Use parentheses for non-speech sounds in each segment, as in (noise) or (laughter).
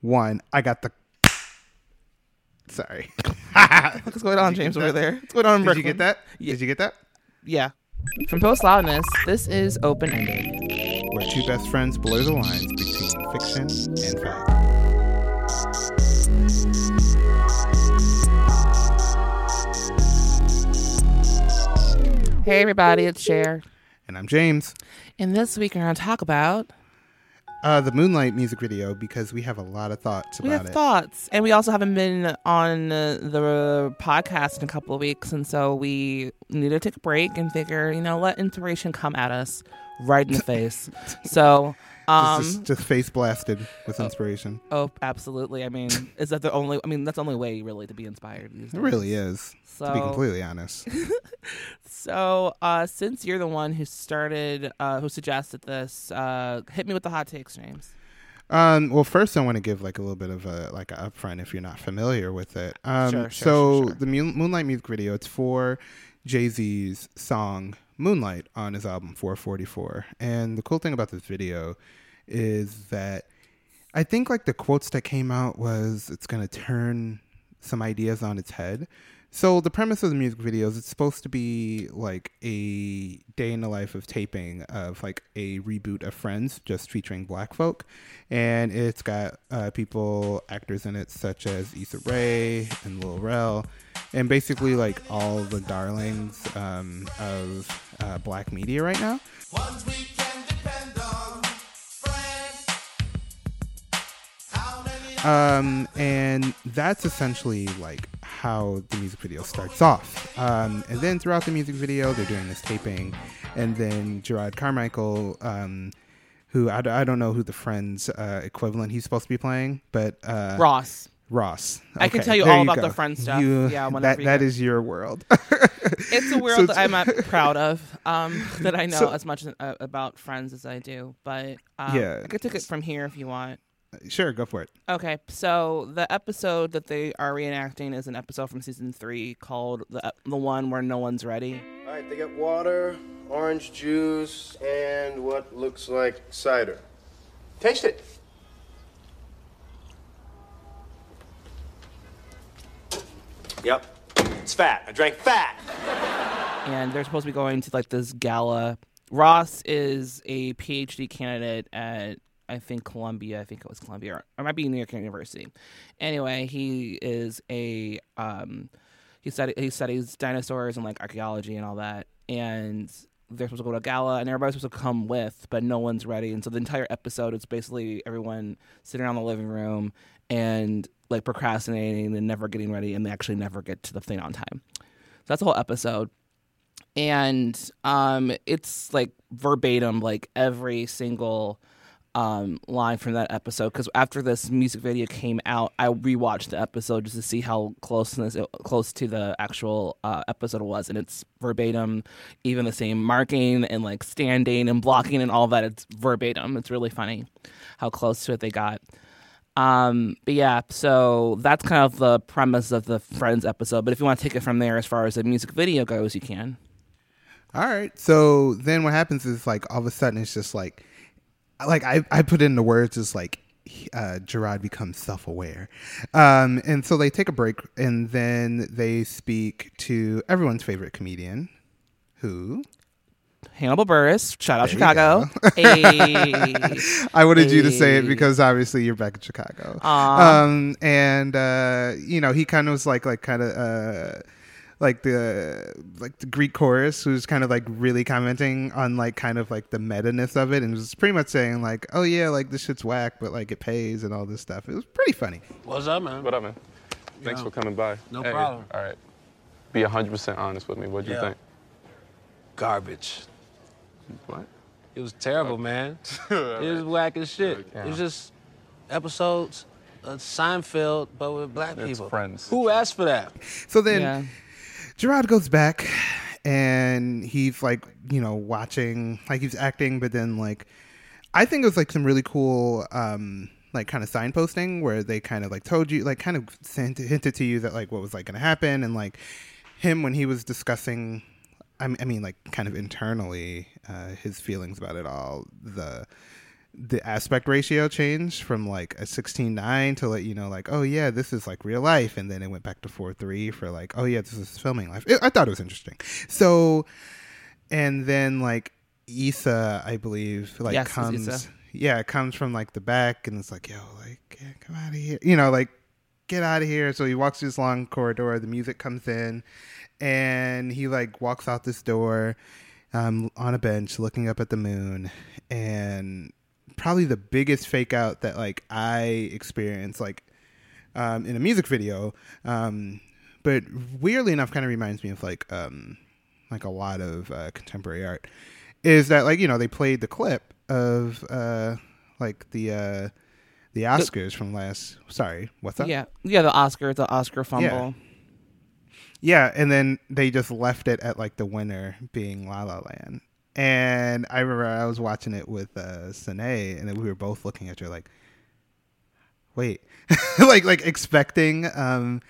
one. I got the. (laughs) Sorry. What's going on, James, over there? What's going on Did you get that? Yeah. Did you get that? Yeah. From Post Loudness, this is Open Ended. Where two best friends blur the lines between fiction and fact. Hey, everybody, it's Cher. And I'm James. And this week we're going to talk about. Uh, the Moonlight music video because we have a lot of thoughts We about have it. thoughts. And we also haven't been on uh, the podcast in a couple of weeks. And so we need to take a break and figure, you know, let inspiration come at us right in the (laughs) face. So. Um, just, just, just face blasted with inspiration. Oh, absolutely. I mean, (laughs) is that the only? I mean, that's the only way really to be inspired. These It really is, So, to be completely honest. (laughs) so uh, since you're the one who started, uh, who suggested this, uh, hit me with the hot takes, James. Um, well, first I want to give like a little bit of a like a upfront if you're not familiar with it. Um, Sure, sure, so sure. the Moon- Moonlight music video, it's for Jay Z's song Moonlight on his album 444. And the cool thing about this video is that I think like the quotes that came out was it's gonna turn some ideas on its head. So the premise of the music video is it's supposed to be like a day in the life of taping of like a reboot of Friends, just featuring black folk, and it's got uh, people actors in it such as Issa Rae and Lil Rel, and basically like all the darlings um, of uh, black media right now. Um, and that's essentially like how the music video starts off. Um, and then throughout the music video, they're doing this taping, and then Jerrod Carmichael, um, who I, I, don't know who the Friends uh, equivalent he's supposed to be playing, but uh, Ross. Ross. I can tell you all about go. the Friends stuff. You- Yeah, that you that your world. (laughs) It's a world So that I'm not (laughs) proud of. Um, that I know So- as much uh, about Friends as I do, but um, Yeah. I could take it from here if you want. Sure, go for it. Okay, so the episode that they are reenacting is an episode from season three called the the one where no one's ready. All right, they got water, orange juice, and what looks like cider. Taste it. Yep, it's fat. I drank fat. and they're supposed to be going to like this gala. Ross is a PhD candidate at I think Columbia. I think it was Columbia, or it might be New York University. Anyway, he is a um, he study he studies dinosaurs and like archaeology and all that. And they're supposed to go to a gala, and everybody's supposed to come with, but no one's ready. And so the entire episode is basically everyone sitting around the living room and like procrastinating and never getting ready, and they actually never get to the thing on time. So that's the whole episode and um it's like verbatim like every single um line from that episode because after this music video came out i rewatched the episode just to see how close this, close to the actual uh, episode was and it's verbatim even the same marking and like standing and blocking and all that it's verbatim it's really funny how close to it they got um, but yeah, so that's kind of the premise of the Friends episode. But if you want to take it from there, as far as the music video goes, you can. All right. So then what happens is like all of a sudden it's just like, like I, I put in the words is like, uh, Jerrod becomes self aware. Um, and so they take a break and then they speak to everyone's favorite comedian who Hannibal Buress, shout out There Chicago. Hey. (laughs) I wanted you to say it because obviously you're back in Chicago. Um, and, uh, you know, he kind of was like, like kind of, uh, like the like the Greek chorus who's kind of like really commenting on like kind of like the meta ness of it and was pretty much saying like oh yeah like this shit's whack but like it pays and all this stuff it was pretty funny What's up, man? What up, man? Thanks Yeah. for coming by. No Hey, problem. All right. Be 100% honest with me. What'd you Yeah. think? Garbage. What? It was terrible, man. (laughs) It was whack as shit. Yeah. It was just episodes of Seinfeld, but with black It's people. Friends. Who asked for that? so then yeah. Jerrod goes back and he's like you know watching like he's acting but then like I think it was like some really cool um like kind of signposting where they kind of like told you like kind of sent, hinted to you that like what was like going to happen and like him when he was discussing I mean, I mean like kind of internally uh, his feelings about it all the the aspect ratio changed from like a 16:9 to let you know like oh yeah this is like real life and then it went back to 4:3 for like oh yeah this is filming life it, i thought it was interesting so and then like Issa, I believe, like Yes, comes, yeah, it comes from like the back, and it's like, yo, like, yeah, come out of here, you know, like, get out of here. So he walks through this long corridor. The music comes in, and he like walks out this door, um, on a bench, looking up at the moon, and probably the biggest fake out that like I experienced, like, um, in a music video, um, but weirdly enough, kind of reminds me of like, um, like a lot of uh, contemporary art is that like you know they played the clip of uh like the uh the Oscars from last sorry what's that Yeah, yeah. The Oscar, the Oscar fumble. yeah and then they just left it at like the winner being La La Land and I remember I was watching it with uh Sine and we were both looking at her like wait (laughs) like like expecting um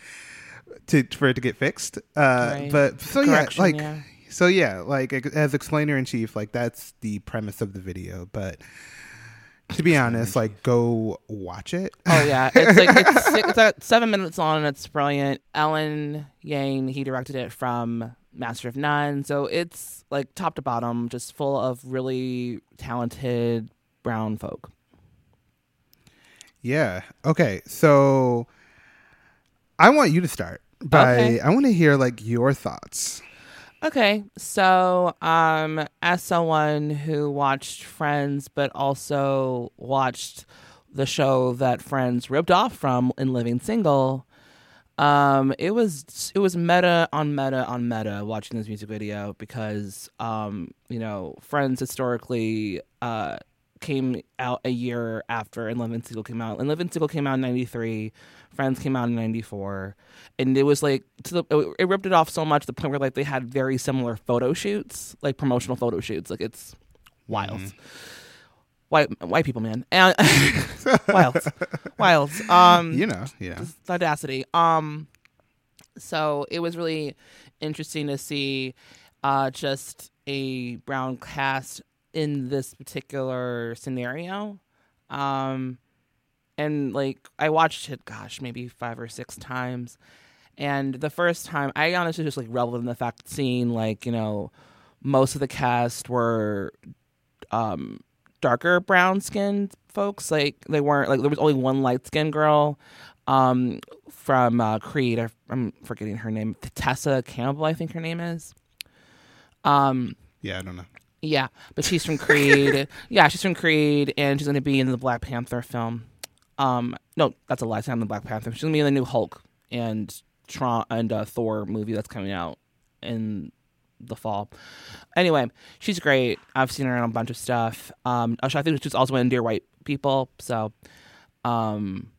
to for it to get fixed uh Right. but so Correction, yeah like yeah. so yeah, like as explainer in chief, like that's the premise of the video. But to be honest, like go watch it. Oh yeah, it's like it's, six, it's (laughs) like seven minutes long and it's brilliant. Alan Yang he directed it from Master of None, so it's like top to bottom, just full of really talented brown folk. Yeah. Okay. So I want you to start by Okay. I want to hear like your thoughts. Okay, so um, as someone who watched Friends, but also watched the show that Friends ripped off from in Living Single, um, it was it was meta on meta on meta watching this music video because um, you know Friends historically uh, came out a year after and Living Single came out. And Living Single came out in '93. Friends came out in '94, and it was like the it, ripped it off so much to the point where like they had very similar photo shoots, like promotional photo shoots. Like it's wild. White white people, man, and (laughs) wild, wild. Um, You know, yeah. audacity. Um, so it was really interesting to see uh, just a brown cast in this particular scenario. Um, and like I watched it, gosh, maybe five or six times. And the first time, I honestly just like reveled in the fact seeing like you know most of the cast were um darker brown skinned folks. Like they weren't like there was only one light skinned girl um from uh, Creed. I, I'm forgetting her name. Tessa Campbell, I think her name is. Um Yeah, I don't know. yeah, but she's from Creed. (laughs) yeah, she's from Creed, and she's going to be in the Black Panther film. Um, no, that's a lie. She's not in the Black Panther. She's going to be in the new Hulk and Tron and uh, Thor movie that's coming out in the fall. Anyway, she's great. I've seen her in a bunch of stuff. Um, I think she's also in Dear White People. So, um,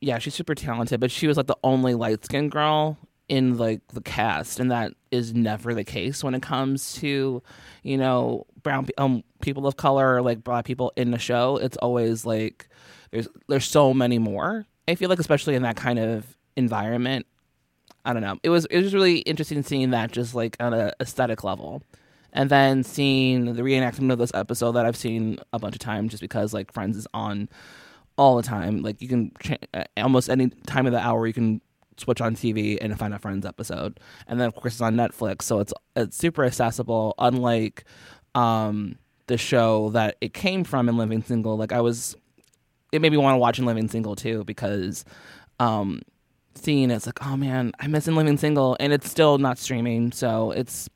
yeah, she's super talented. But she was like the only light skinned girl in like the cast, and that is never the case when it comes to you know brown um people of color or like black people in the show. It's always like there's there's so many more. I feel like especially in that kind of environment. I don't know. It was it was really interesting seeing that just like on a aesthetic level. And then seeing the reenactment of this episode that I've seen a bunch of times just because like Friends is on all the time. Like you can cha- uh, almost any time of the hour you can switch on TV and find a Friends episode. And then of course it's on Netflix, so it's it's super accessible. Unlike um, the show that it came from in Living Single, like I was, it made me want to watch in Living Single too because um, seeing it's like, oh man, I'm missing Living Single, and it's still not streaming, so it's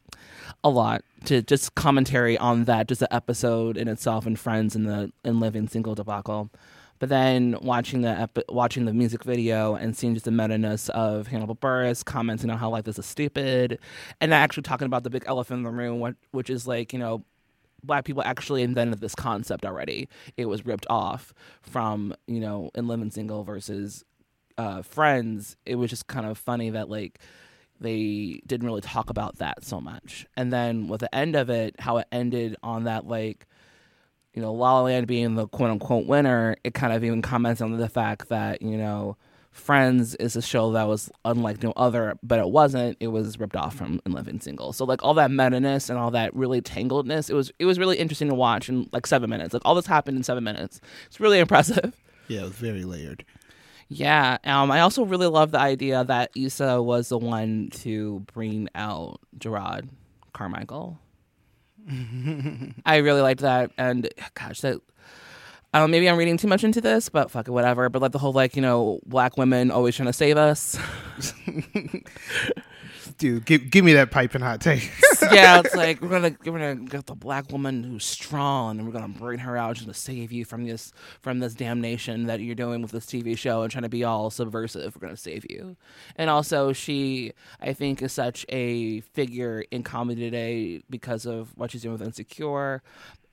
a lot to just commentary on that, just the episode in itself and Friends and the and Living Single debacle. But then watching the epi- watching the music video and seeing just the meta ness of Hannibal Buress commenting on how life is stupid, and actually talking about the big elephant in the room, which is like you know black people actually invented this concept already. It was ripped off from, you know, in Living Single versus uh, Friends. It was just kind of funny that like they didn't really talk about that so much. And then with the end of it, how it ended on that like, you know, La La Land being the quote unquote winner, it kind of even comments on the fact that, you know, Friends is a show that was unlike no other, but it wasn't. It was ripped off from In Living Single. So like all that meta ness and all that really tangledness, it was it was really interesting to watch in like seven minutes. Like all this happened in seven minutes. It's really (laughs) impressive. Yeah, it was very layered. Yeah. Um, I also really love the idea that Issa was the one to bring out Jerrod Carmichael. (laughs) I really liked that, and gosh, that. I maybe I'm reading too much into this, but fuck it, whatever. But like the whole like you know black women always trying to save us. (laughs) Dude, give give me that pipe and hot take. (laughs) yeah, it's (laughs) like we're gonna we're gonna get the black woman who's strong, and we're gonna bring her out just to save you from this from this damnation that you're doing with this TV show and trying to be all subversive. We're gonna save you, and also she I think is such a figure in comedy today because of what she's doing with Insecure,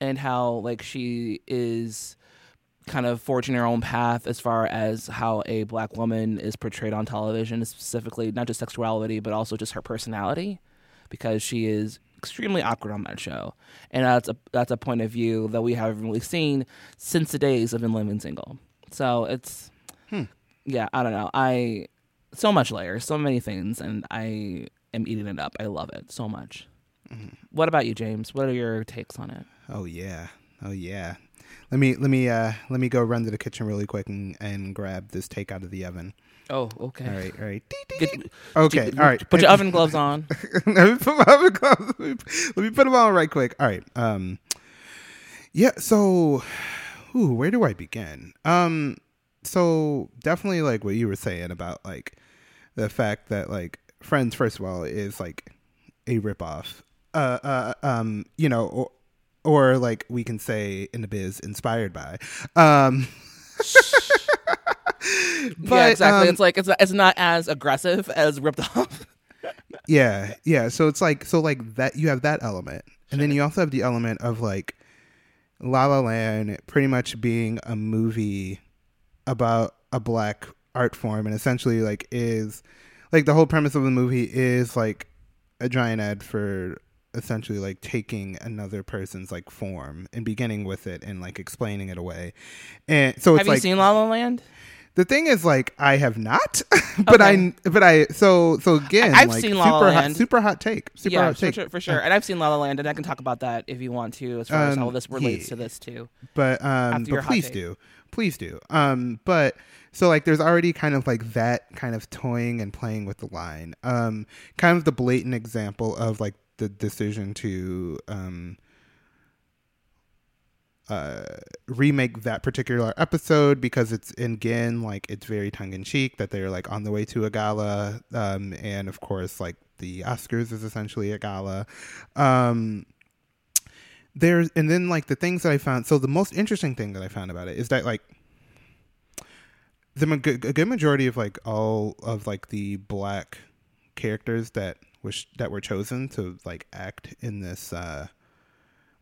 and how like she is kind of forging her own path as far as how a black woman is portrayed on television, specifically not just sexuality but also just her personality, because she is extremely awkward on that show, and that's a that's a point of view that we haven't really seen since the days of In Living Single. So it's hmm. yeah, I don't know, I so much layers, so many things, and I am eating it up. I love it so much. Mm-hmm. What about you, James? What are your takes on it? oh yeah, oh yeah. Let me let me uh let me go run to the kitchen really quick and, and grab this take out of the oven. Oh, okay. All right, all right. Okay, all right. Put your oven gloves on. (laughs) let me put my oven gloves. Let me, let me put them on right quick. All right. Um. Yeah. So, ooh, where do I begin? Um. So definitely like what you were saying about like the fact that like Friends, first of all, is like a ripoff. Uh. Uh. Um. You know. Or, like we can say in the biz, inspired by. Um. (laughs) yeah, exactly. um, it's like it's it's not as aggressive as ripped off. Yeah, yeah. So it's like so like that you have that element. And then you also have the element of like La La Land pretty much being a movie about a black art form and essentially like is like the whole premise of the movie is like a giant ad for essentially like taking another person's like form and beginning with it and like explaining it away. And so it's Have you like seen La La Land? the thing is like I have not, (laughs) but Okay. I but I so so again I've like, seen La super La hot Land. super hot take super yeah, hot for take sure, for sure. And I've seen La La Land, and I can talk about that if you want to, as far as how Um, this relates yeah. to this too. but um but please do please do um but so like there's already kind of like that kind of toying and playing with the line um kind of the blatant example of like the decision to um uh remake that particular episode because it's in again like it's very tongue-in-cheek that they're like on the way to a gala um and of course like the oscars is essentially a gala. Um there's and then like the things that i found so the most interesting thing that i found about it is that like the a good majority of like all of like the black characters that was that were chosen to like act in this uh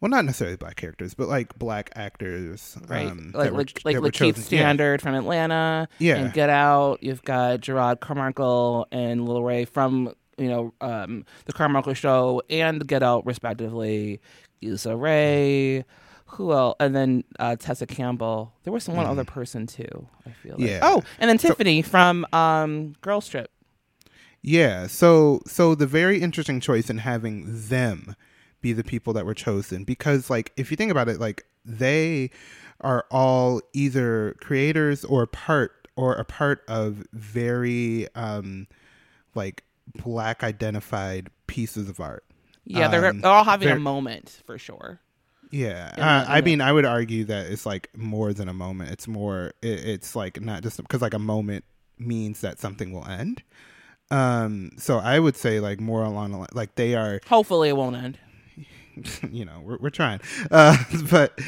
well not necessarily black characters but like black actors Right, um, like were- like like that were Lakeith chosen. Yeah. Stanfield from Atlanta, Yeah. and Get Out. You've got Jerrod Carmichael and Lil Rel from you know um, the Carmichael Show and Get Out, respectively. Issa Rae, who else? And then uh, Tessa Campbell. There was one other person too. I feel. Like. Mm-hmm. Yeah. Oh, and then Tiffany from um, Girls Trip. Yeah, so so the very interesting choice in having them be the people that were chosen because like if you think about it like they are all either creators or part or a part of very um like black identified pieces of art. Yeah, they're, Um, they're all having a they're- moment for sure. Yeah, uh, I mean, I would argue that it's like more than a moment. It's more. It, it's like not just because like a moment means that something will end. Um, so I would say like more along the line, like they are, Hopefully, it won't end. (laughs) you know, we're we're trying, uh, (laughs) but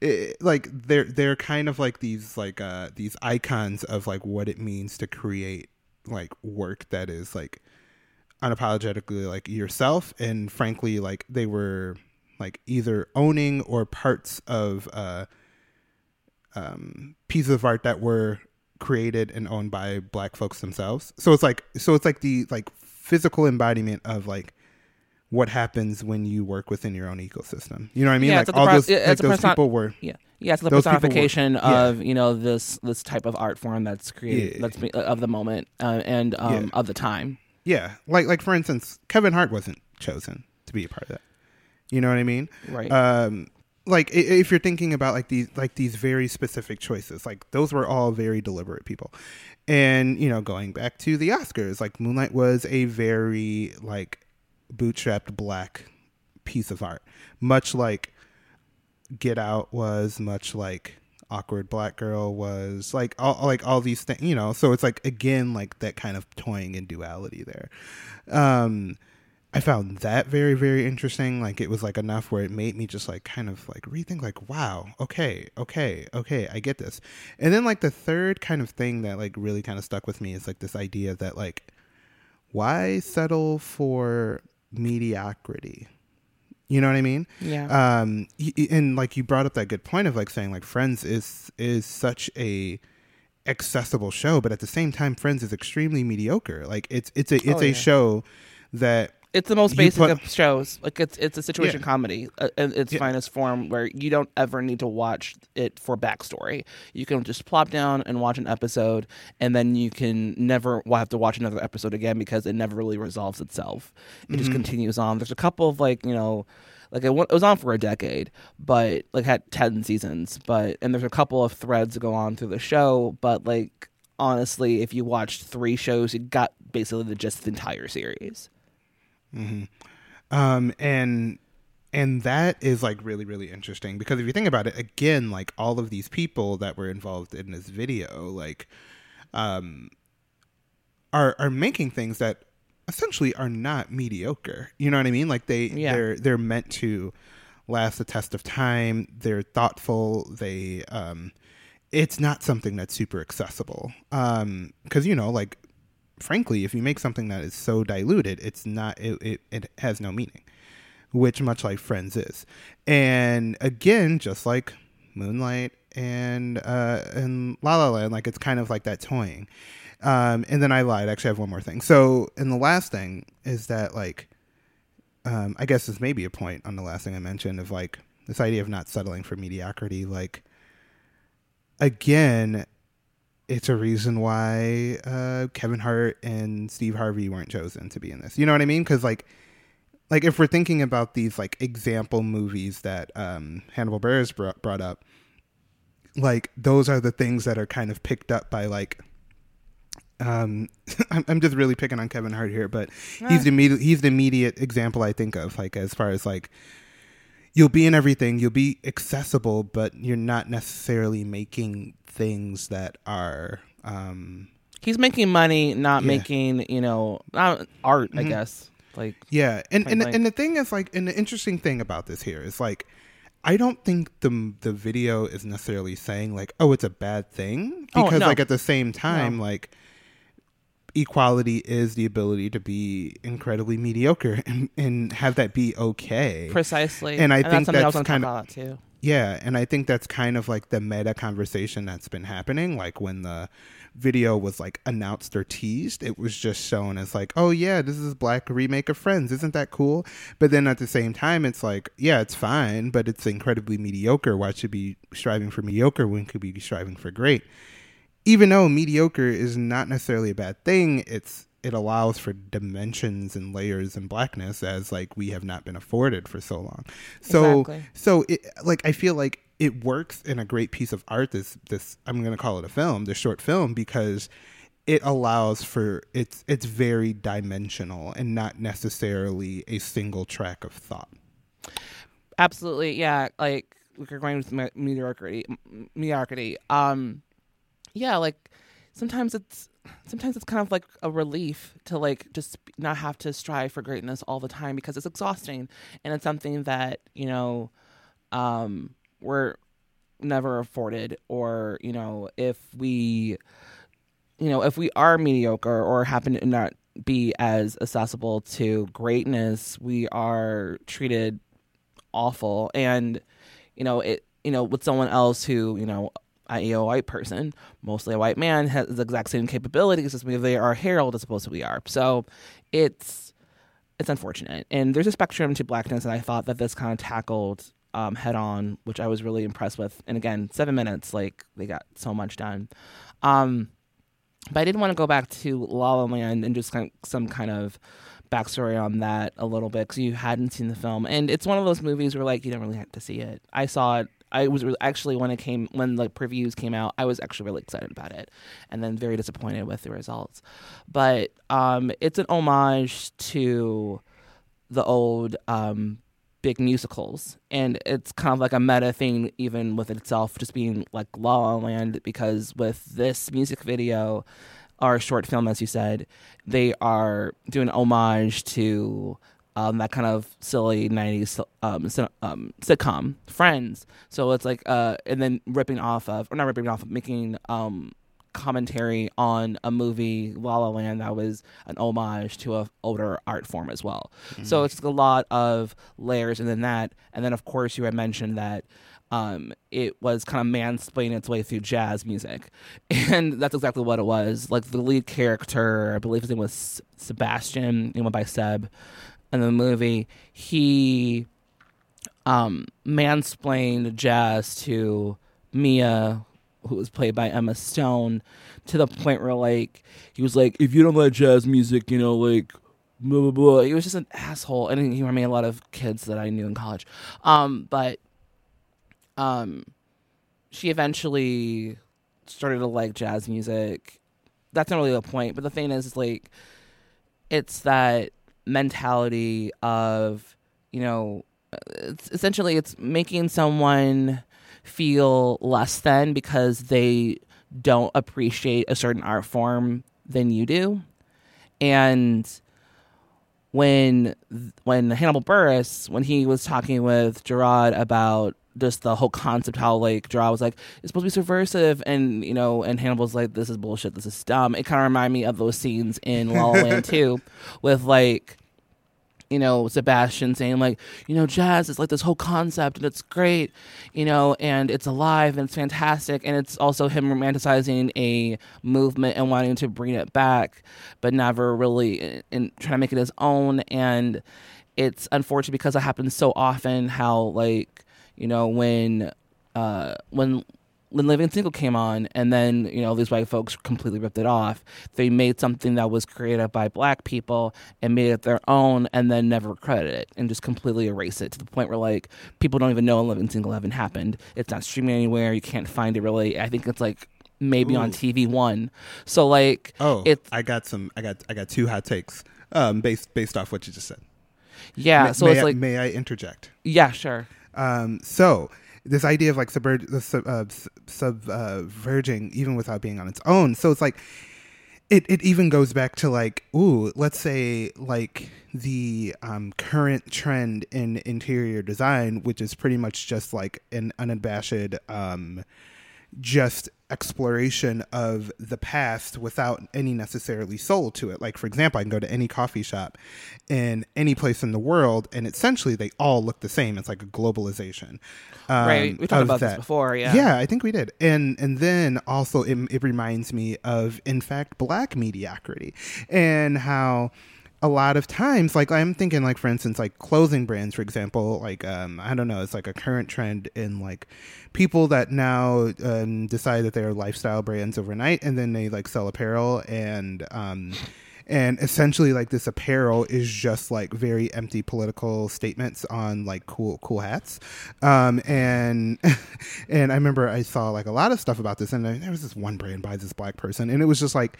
it, like they're they're kind of like these like uh these icons of like what it means to create like work that is like unapologetically like yourself and frankly like they were like either owning or parts of uh um pieces of art that were created and owned by black folks themselves so it's like so it's like the like physical embodiment of like what happens when you work within your own ecosystem. You know what I mean? Yeah, like all pro- those, yeah, like those person- people were. Yeah, yeah, it's the Those people were- personification yeah. of you know this this type of art form that's created Yeah. that's be- of the moment uh, and um, Yeah. of the time. Yeah, like like for instance, Kevin Hart wasn't chosen to be a part of that. You know what I mean? Right. Um, like if you're thinking about like these like these very specific choices, like those were all very deliberate people. And you know, going back to the Oscars, like Moonlight was a very like bootstrapped black piece of art, much like Get Out was, much like Awkward Black Girl was, like all like all these things, you know. So it's like again like that kind of toying in duality there. Um, I found that very very interesting. Like it was like enough where it made me just like kind of like rethink like wow okay okay okay I get this. And then like the third kind of thing that like really kind of stuck with me is like this idea that like why settle for mediocrity? You know what I mean? Yeah. Um, and like you brought up that good point of like saying like Friends is is such a accessible show, but at the same time, Friends is extremely mediocre. Like it's it's a it's Oh, a yeah. show that It's the most basic put- of shows. Like it's it's a situation Yeah. comedy uh, in its Yeah. finest form, where you don't ever need to watch it for backstory. You can just plop down and watch an episode, and then you can never have to watch another episode again because it never really resolves itself. It Mm-hmm. just continues on. There's a couple of like you know. Like it, it was on for a decade, but like had ten seasons. But and there's a couple of threads that go on through the show. But like honestly, if you watched three shows, you got basically the just the entire series. Um and and that is like really really interesting because if you think about it again like all of these people that were involved in this video like um are are making things that essentially are not mediocre. You know what i mean? Like they Yeah. they're they're meant to last the test of time. They're thoughtful. They um it's not something that's super accessible. Um because you know like frankly if you make something that is so diluted it's not it, it, it has no meaning which much like friends is. And again just like moonlight and uh and la la land like it's kind of like that toying. Um and then i lied. Actually i have one more thing. So and the last thing is that like um i guess this may be a point on the last thing i mentioned of like this idea of not settling for mediocrity like again it's a reason why uh, Kevin Hart and Steve Harvey weren't chosen to be in this. You know what I mean? Because like, like if we're thinking about these like example movies that um, Hannibal Buress brought, brought up, like those are the things that are kind of picked up by like. Um, (laughs) I'm, I'm just really picking on Kevin Hart here, but he's the immediate, he's the immediate example I think of, like as far as like you'll be in everything you'll be accessible but you're not necessarily making things that are um he's making money, not Yeah. making you know not art. I guess like yeah and and, and the thing is like and the interesting thing about this here is like I don't think the the video is necessarily saying like oh it's a bad thing Oh, because no. like at the same time like equality is the ability to be incredibly mediocre (laughs) and, and have that be okay precisely. And I that's think something I was that's going kind of- about too. Yeah, and I think that's kind of like the meta conversation that's been happening. Like when the video was like announced or teased, it was just shown as like, oh yeah, this is black remake of Friends. Isn't that cool? But then at the same time, it's like, yeah, it's fine, but it's incredibly mediocre. Why should be striving for mediocre when could be striving for great? Even though mediocre is not necessarily a bad thing, it's it allows for dimensions and layers and blackness as like we have not been afforded for so long. So Exactly. so it like I feel like it works in a great piece of art. This this I'm gonna call it a film, this short film, because it allows for it's it's very dimensional and not necessarily a single track of thought. Absolutely, yeah. Like we're going with me- mediocrity, mediocrity. Um, yeah, like sometimes it's sometimes it's kind of like a relief to like just not have to strive for greatness all the time because it's exhausting and it's something that you know um we're never afforded or you know if we you know if we are mediocre or happen to not be as accessible to greatness we are treated awful and you know it you know with someone else who you know i.e. a white person mostly a white man has the exact same capabilities as me they are herald as opposed to we are so it's it's unfortunate. And there's a spectrum to blackness, and I thought that this kind of tackled um, head on, which I was really impressed with. And again, seven minutes, like they got so much done. Um, but I didn't want to go back to La La Land and just kind of, some kind of backstory on that a little bit because you hadn't seen the film, and it's one of those movies where like you don't really have to see it. I saw it. I was actually when it came when the previews came out, I was actually really excited about it, and then very disappointed with the results. But um, it's an homage to the old um, big musicals, and it's kind of like a meta thing, even with itself, just being like La La Land, because with this music video or short film, as you said, they are doing homage to um, that kind of silly '90s um, um, sitcom Friends. So it's like, uh, and then ripping off of, or not ripping off, of, making um, commentary on a movie La La Land that was an homage to an older art form as well. So it's a lot of layers, and then that, and then of course you had mentioned that um, it was kind of mansplaining its way through jazz music, (laughs) and that's exactly what it was. Like the lead character, I believe his name was Sebastian, he went by Seb, in the movie. He um, mansplained jazz to Mia, who was played by Emma Stone, to the point where like he was like, if you don't like jazz music, you know, like blah blah blah. He was just an asshole, and he reminded me a lot of kids that I knew in college. Um, but um, she eventually started to like jazz music. That's not really the point, but the thing is, is like, it's that mentality of, you know, it's essentially it's making someone feel less than because they don't appreciate a certain art form than you do. And when when Hannibal Buress, when he was talking with Jerrod about just the whole concept, how like Draw was like, it's supposed to be subversive, and you know, and Hannibal's like, this is bullshit, this is dumb. It kind of reminded me of those scenes in La La Land (laughs) too, with like you know, Sebastian saying like, you know, jazz is like this whole concept and it's great, you know, and it's alive and it's fantastic. And it's also him romanticizing a movement and wanting to bring it back, but never really uh, and trying to make it his own. And it's unfortunate because it happens so often how like, you know, when uh when when Living Single came on, and then you know these white folks completely ripped it off. They made something that was created by black people and made it their own, and then never credit it and just completely erase it to the point where like people don't even know Living Single even happened. It's not streaming anywhere. You can't find it really. I think it's like maybe on TV One. So like, Oh, it's I got some. I got I got two hot takes um, based based off what you just said. yeah. May- so may it's I, like may I interject? yeah, sure. Um, so this idea of like subver- uh, sub uh, subverging even without being on its own. So it's like it, it even goes back to like ooh let's say like the um, current trend in interior design which is pretty much just like an unabashed um, just exploration of the past without any necessarily soul to it. Like, for example, I can go to any coffee shop in any place in the world, and essentially they all look the same. It's like a globalization. Um, Right. We talked about this that. before, yeah. Yeah, I think we did. And and then also it, it reminds me of, in fact, black mediocrity and how a lot of times like i'm thinking like for instance like clothing brands for example like um i don't know it's like a current trend in like people that now um decide that they're lifestyle brands overnight and then they like sell apparel and um and essentially like this apparel is just like very empty political statements on like cool cool hats. Um and (laughs) and i remember i saw like a lot of stuff about this and there was this one brand by this black person and it was just like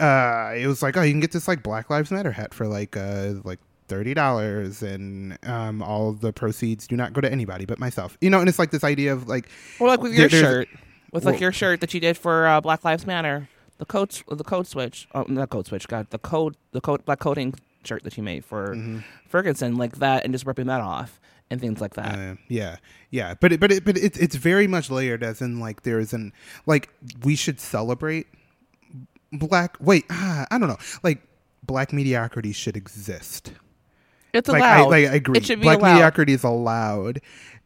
uh it was like oh you can get this like black lives matter hat for like uh like thirty dollars and um all the proceeds do not go to anybody but myself you know and it's like this idea of like Or like with your there's- shirt, with like Well- your shirt that you did for uh, Black Lives Matter, the code, the code switch, oh, not code switch, God, the code, the code, black coding shirt that you made for Mm-hmm. Ferguson, like that, and just ripping that off and things like that. Uh, yeah, yeah, but it, but it, but it's it's very much layered, as in like there is an like we should celebrate black. Wait, ah, I don't know. Like black mediocrity should exist. it's Like allowed. I, like, I agree. It should be black allowed. mediocrity is allowed,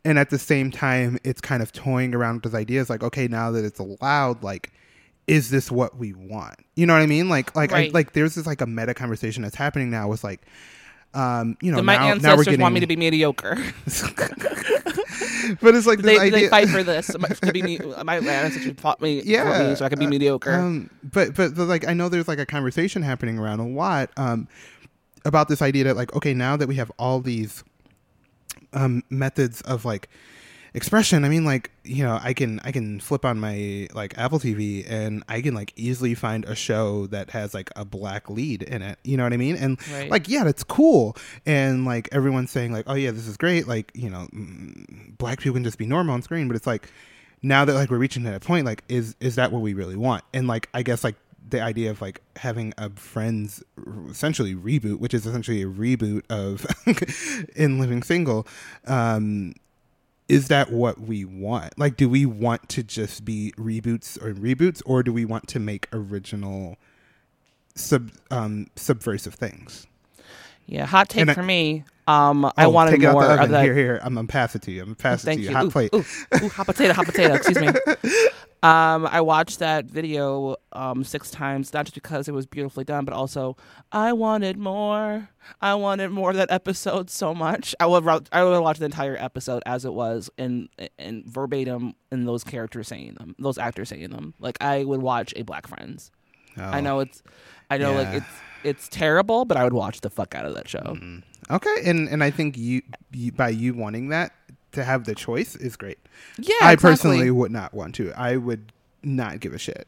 and at the same time, it's kind of toying around with ideas like, okay, now that it's allowed, like. Is this what we want? You know what I mean? Like, like, I, like, there's this like a meta conversation that's happening now with like, Um, you know, Did my now, now we're ancestors getting. want me to be mediocre? (laughs) but it's like they, this they idea. fight for this. (laughs) To be me, my ancestors fought me, yeah, me so I could be uh, mediocre. Um, but but but, like I know there's like a conversation happening around a lot um, about this idea that like okay now that we have all these um, methods of like expression. I mean like you know i can i can flip on my like apple tv and i can like easily find a show that has like a black lead in it. You know what i mean? And Right. like yeah that's cool. And like everyone's saying like oh yeah this is great. Like you know black people can just be normal on screen but it's like now that like we're reaching that point like is is that what we really want? And like i guess like the idea of like having a friends essentially reboot which is essentially a reboot of (laughs) in living single um is that what we want like do we want to just be reboots or reboots or do we want to make original sub um subversive things yeah, hot take and I- for me. Um, I Oh, wanted take it out more the here here i'm gonna pass it to you i'm gonna pass it Thank to you, you. hot ooh, plate Ooh, ooh, hot potato, hot potato. Excuse me. (laughs) Um, I watched that video um six times, not just because it was beautifully done, but also I wanted more. I wanted more of that episode so much. I would I would watch the entire episode as it was, in in verbatim, in those characters saying them, those actors saying them. Like I would watch a Black Friends. I Oh. know it's, I know like it's it's terrible, but I would watch the fuck out of that show. Okay and and i think you, you by you wanting that to have the choice is great Yeah, i exactly. personally would not want to i would not give a shit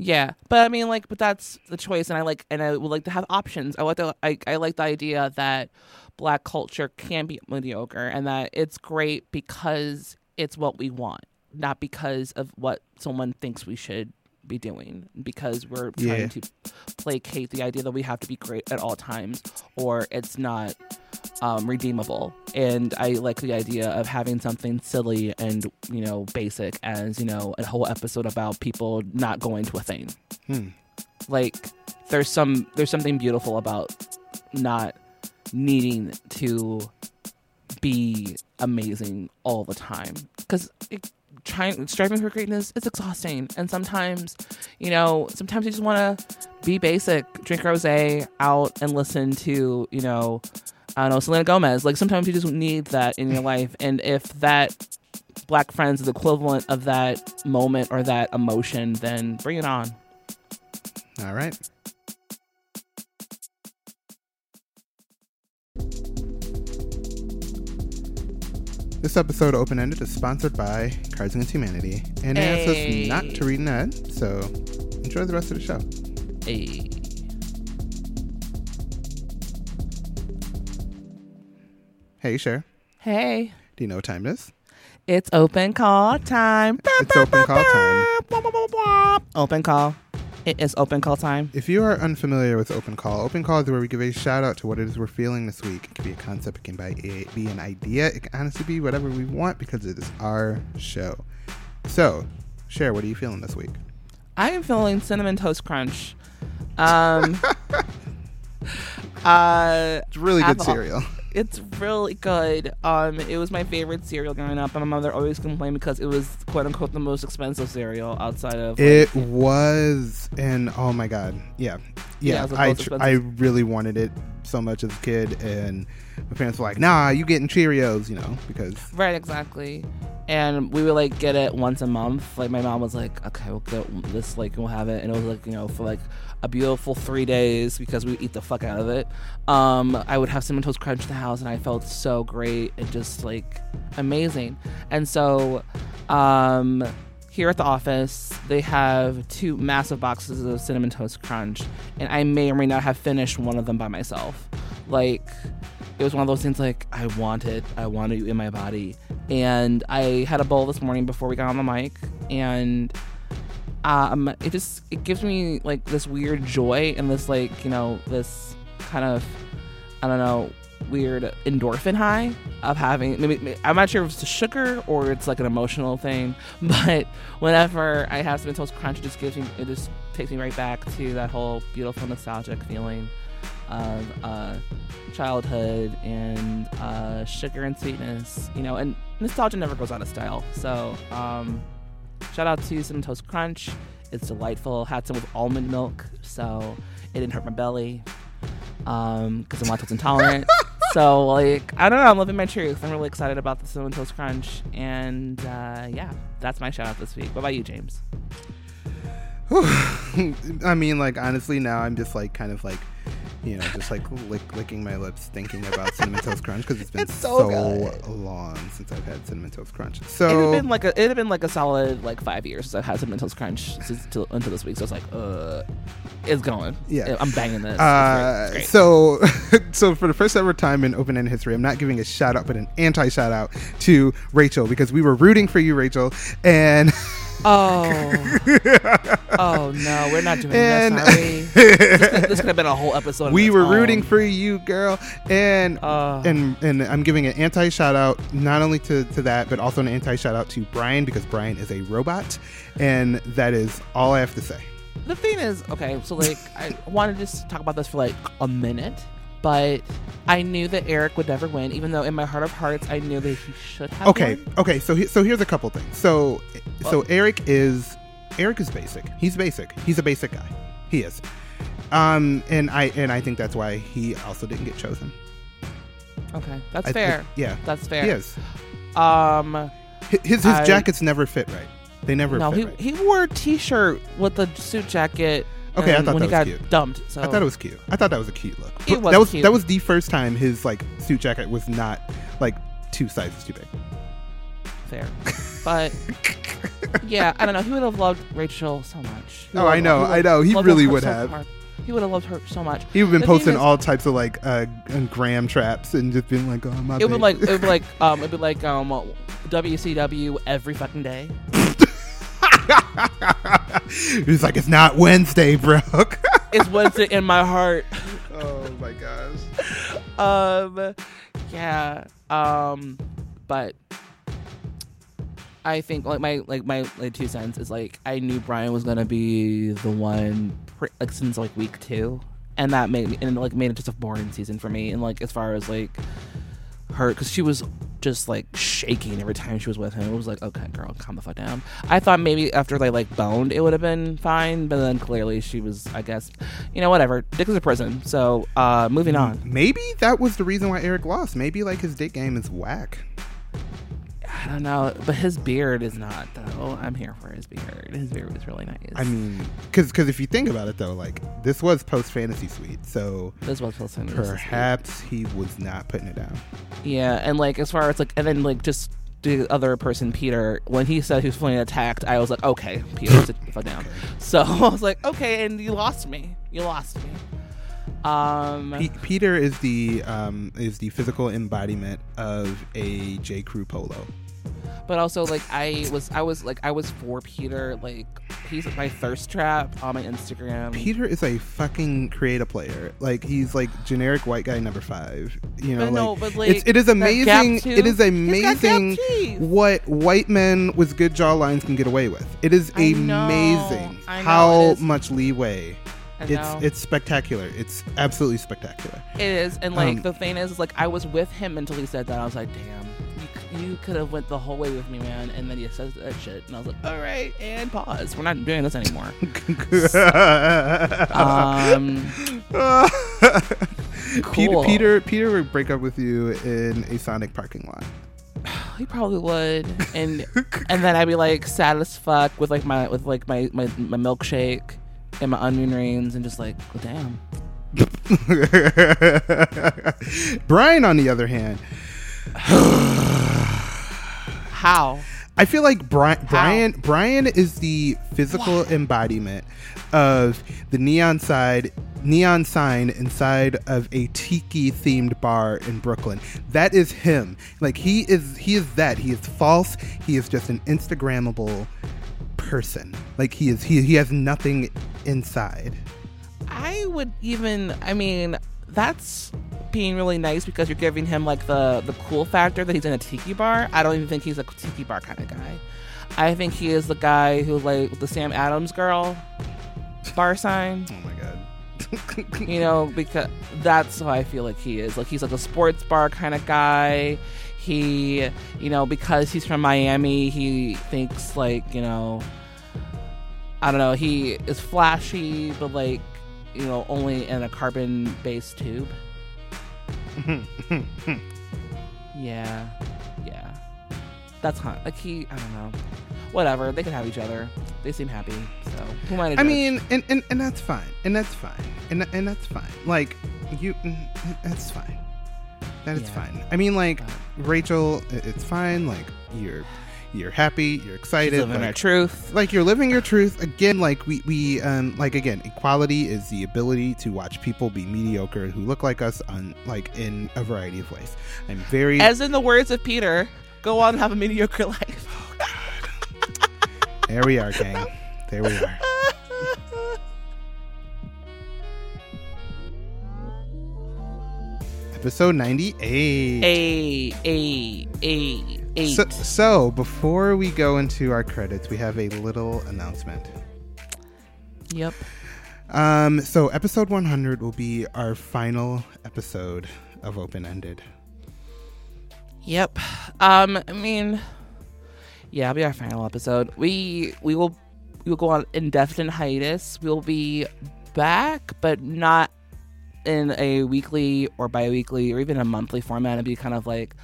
Yeah, but I mean, like, but that's the choice, and I like, and I would like to have options. I like the, I, I like the idea that black culture can be mediocre, and that it's great because it's what we want, not because of what someone thinks we should be doing. Because we're trying Yeah. to placate the idea that we have to be great at all times, or it's not um, redeemable. And I like the idea of having something silly and you know basic as you know a whole episode about people not going to a thing. Hmm. Like there's some there's something beautiful about not needing to be amazing all the time because trying striving for greatness is exhausting. And sometimes you know sometimes you just want to be basic drink rosé out and listen to you know i don't know selena gomez. Like sometimes you just need that in your life. And if that black friends is equivalent of that moment or that emotion then bring it on. All right This episode of Open Ended is sponsored by Cards Against Humanity. And it asks us not to read an ad, so enjoy the rest of the show. hey. Hey, Cher, hey. Do you know what time it is? it's open call time. It's open call time. open call it is open call time If you are unfamiliar with Open Call, Open Call is where we give a shout out to what it is we're feeling this week. It can be a concept, it can be, an idea, it can honestly be whatever we want because it is our show. So, share what are you feeling this week? I am feeling cinnamon toast crunch. Um, (laughs) uh, It's really good Apple. cereal. It's really good. Um, it was my favorite cereal growing up, and my mother always complained because it was quote unquote the most expensive cereal outside of. like, It was, and oh my god, yeah, Yeah, yeah. it was the I tr- I really wanted it so much as a kid, and my parents were like, "Nah, you getting Cheerios," you know, because Right, exactly. And we would like get it once a month. Like my mom was like, "Okay, we'll get this. Like we'll have it," and it was like you know for like a beautiful three days because we eat the fuck out of it. Um, I would have cinnamon toast crunch in the house, and I felt so great and just like amazing. And so, um, here at the office, they have two massive boxes of cinnamon toast crunch, and I may or may not have finished one of them by myself. Like it was one of those things like I want it, I want it in my body. And I had a bowl this morning before we got on the mic, and um, it just it gives me like this weird joy and this like you know this kind of I don't know weird endorphin high of having maybe I'm not sure if it's the sugar or it's like an emotional thing, (laughs) but whenever I have cinnamon toast crunch, it just gives me it just takes me right back to that whole beautiful nostalgic feeling of uh, childhood and uh, sugar and sweetness, you know, and nostalgia never goes out of style. So, um, shout out to Cinnamon Toast Crunch. It's delightful. Had some with almond milk, so it didn't hurt my belly. um, because I'm lactose intolerant. (laughs) so like, I don't know. I'm living my truth. I'm really excited about the cinnamon toast crunch, and uh, yeah, that's my shout out this week. What about you, James? (sighs) I mean, like honestly, now I'm just like kind of like, you know, just like lick, licking my lips, thinking about cinnamon toast crunch because it's (laughs) been It's so so, long since I've had cinnamon toast crunch. So it had been like a it had been like a solid like five years since I've had cinnamon toast crunch since till, until this week. So it's like, uh, it's going. Yeah. I'm banging this. It's Uh, great. It's great. so, (laughs) so for the first ever time in open-ended history, I'm not giving a shout out, but an anti-shout out to Rachel because we were rooting for you, Rachel, and (laughs) Oh. (laughs) oh no, we're not doing And- this. Are we? this, could, this could have been a whole episode. we were own. rooting for you, girl, and Uh. and and I'm giving an anti shout out not only to to that, but also an anti shout out to Brian because Brian is a robot, and that is all I have to say. The thing is, okay, so like I wanted to just talk about this for like a minute, but I knew that Eric would never win, even though in my heart of hearts I knew that he should have. Okay, won. okay. So he, so here's a couple things. So so Eric is Eric is basic. He's basic. He's a basic guy. He is. Um, and I and I think that's why he also didn't get chosen. Okay, that's I- fair. yeah, That's fair. he is. Um, His his I- jackets never fit right. They never no, fit he right. he wore a T-shirt with a suit jacket. Okay, I thought when that he was got cute. dumped. So I thought it was cute. I thought that was a cute look. It was that was cute. that was the first time his like suit jacket was not like two sizes too big. fair, but yeah, I don't know. He would have loved Rachel so much. He Oh, I know, I know. He really would so have. hard. He would have loved her so much. He would have been The posting is- all types of like uh gram traps and just being like, "Oh my." It would be like it would be like (laughs) um it'd be like um WCW every fucking day. (laughs) He's like, "It's not Wednesday, bro." (laughs) It's Wednesday in my heart. oh my gosh. Um, yeah. Um, but I think like my like my like two cents is like I knew Brian was gonna be the one pre- like since like week two, and that made me and like made it just a boring season for me. And like as far as like her, because she was just like shaking every time she was with him. It was like, okay, girl, calm the fuck down. I thought maybe after they like boned, it would have been fine, but then clearly she was, I guess, you know, whatever. Dick is a prison. So, uh, moving on. Maybe that was the reason why Eric lost. Maybe like his dick game is whack. I don't know, but his beard is not though. I'm here for his beard. His beard was really nice. I mean, because because if you think about it though, like this was post fantasy suite, so this was is sweet. perhaps he was not putting it down. Yeah, and like as far as like, and then like just the other person, Peter, when he said he was feeling attacked, I was like, okay, Peter, sit the fuck down. (laughs) So (laughs) I was like, okay, and you lost me. You lost me. Um, Pe- Peter is the um, is the physical embodiment of a J Crew polo. But also like I was, I was like, I was for Peter. Like he's my thirst trap on my Instagram. Peter is a fucking creative player. Like he's like generic white guy number five. You know, But no, like, but, like, it's, it is amazing. It is amazing what white men with good jawlines can get away with. It is I amazing know, how much leeway. It's it's spectacular. It's absolutely spectacular. It is, and like Um, the thing is, is, like I was with him until he said that. I was like, damn, you, could have went the whole way with me, man. And then he says that shit, and I was like, all right, and pause. We're not doing this anymore. (laughs) um, (laughs) Peter, cool. Peter Peter would break up with you in a Sonic parking lot. (sighs) he probably would, and and then I'd be like sad as fuck with like my with like my my, my milkshake and my onion rings, and just like, oh, damn. (laughs) Brian, on the other hand, (sighs) (sighs) How? I feel like Brian Brian Brian is the physical embodiment of the neon side neon sign inside of a tiki themed bar in Brooklyn. That is him. Like he is he is that. He is false. He is just an instagrammable person. Like he is he he has nothing inside. I would even. I mean, that's being really nice because you're giving him like the the cool factor that he's in a tiki bar. I don't even think he's a tiki bar kind of guy. I think he is the guy who like the Sam Adams girl bar sign. (laughs) Oh my god. You know, because that's how I feel like he is. Like he's like a sports bar kind of guy. He, you know, because he's from Miami, he thinks like you know. I don't know. He is flashy, but like you know, only in a carbon-based tube. (laughs) yeah, yeah. That's hot. like he. I don't know. Whatever. They can have each other. They seem happy. So who am I I mean, and, and, and that's fine. And that's fine. And and that's fine. Like you, mm, that's fine. That is Yeah. fine. I mean, like Rachel, it's fine. Like you're you're happy. You're She's excited. living her like, truth. like you're living your truth again like we we um like again equality is the ability to watch people be mediocre who look like us on like in a variety of ways i'm very As in the words of Peter, go on and have a mediocre (laughs) life. there we are gang there we are episode 98 A a a eight. so, so before we go into our credits we have a little announcement yep. Um, so episode 100 will be our final episode of Open Ended. Yep. Um, I mean, yeah, it'll be our final episode. We we will we will go on indefinite hiatus. We'll be back, but not in a weekly or bi-weekly or even a monthly format. It'll be kind of like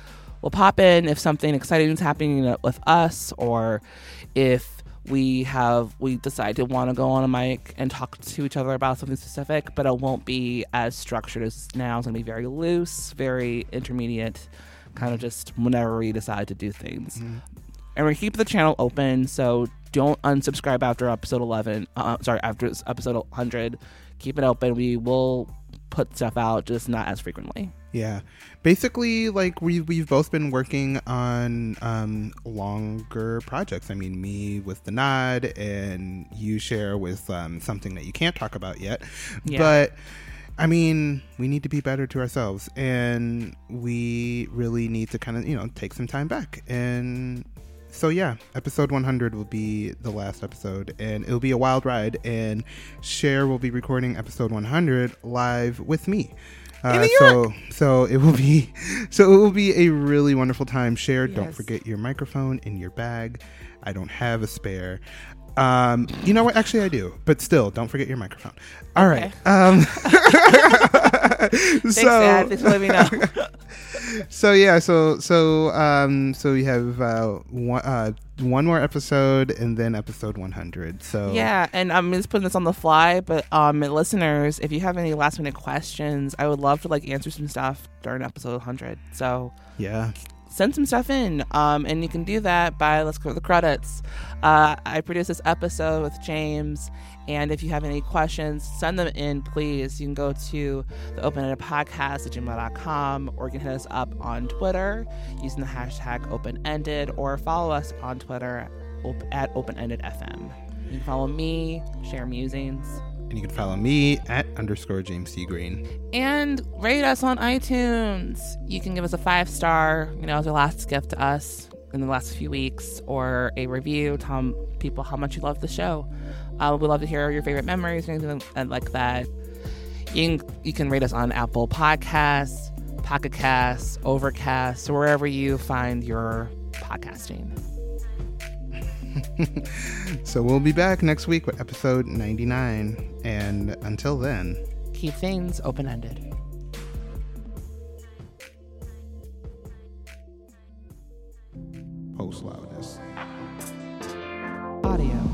we'll pop in if something exciting is happening with us, or if we have we decide to want to go on a mic and talk to each other about something specific, but it won't be as structured as now. It's gonna be very loose, very intermediate, kind of just whenever we decide to do things. And we keep the channel open, so don't unsubscribe after episode eleven. Uh, sorry, after episode hundred. Keep it open. We will put stuff out, just not as frequently. Yeah. Basically, like we we've both been working on um longer projects. I mean, me with the nod and you Cher with um something that you can't talk about yet. Yeah. But I mean, we need to be better to ourselves and we really need to kind of, you know, take some time back. And so yeah, episode 100 will be the last episode and it'll be a wild ride and Cher will be recording episode 100 live with me. Uh, so so it will be so it will be a really wonderful time. Cher, don't forget your microphone in your bag. I don't have a spare. Um, you know what? Actually, I do, but still, don't forget your microphone. All right. Um, (laughs) Thanks, so, Dad. Thanks for letting me know. (laughs) so yeah, so so um, so we have uh, one uh, one more episode, and then episode one hundred. So Yeah, and I'm just putting this on the fly, but um, listeners, if you have any last minute questions, I would love to like answer some stuff during episode 100. So yeah, send some stuff in, um, and you can do that by let's go to the credits. Uh, I produced this episode with James, and if you have any questions, send them in, please. You can go to the Open Ended Podcast at gmail.com, or you can hit us up on Twitter using the hashtag Open Ended, or follow us on Twitter at Open Ended FM. You can follow me, share musings, and you can follow me at underscore James C Green. and rate us on iTunes. You can give us a five star, you know, as a last gift to us in the last few weeks, or a review. Tell people how much you love the show. Uh, we'd love to hear your favorite memories or anything like that. You can, you can rate us on Apple Podcasts, Pocket Casts, Overcast, or wherever you find your podcasting. (laughs) So we'll be back next week with episode ninety nine, and until then. Keep things open ended. post loudness. Audio.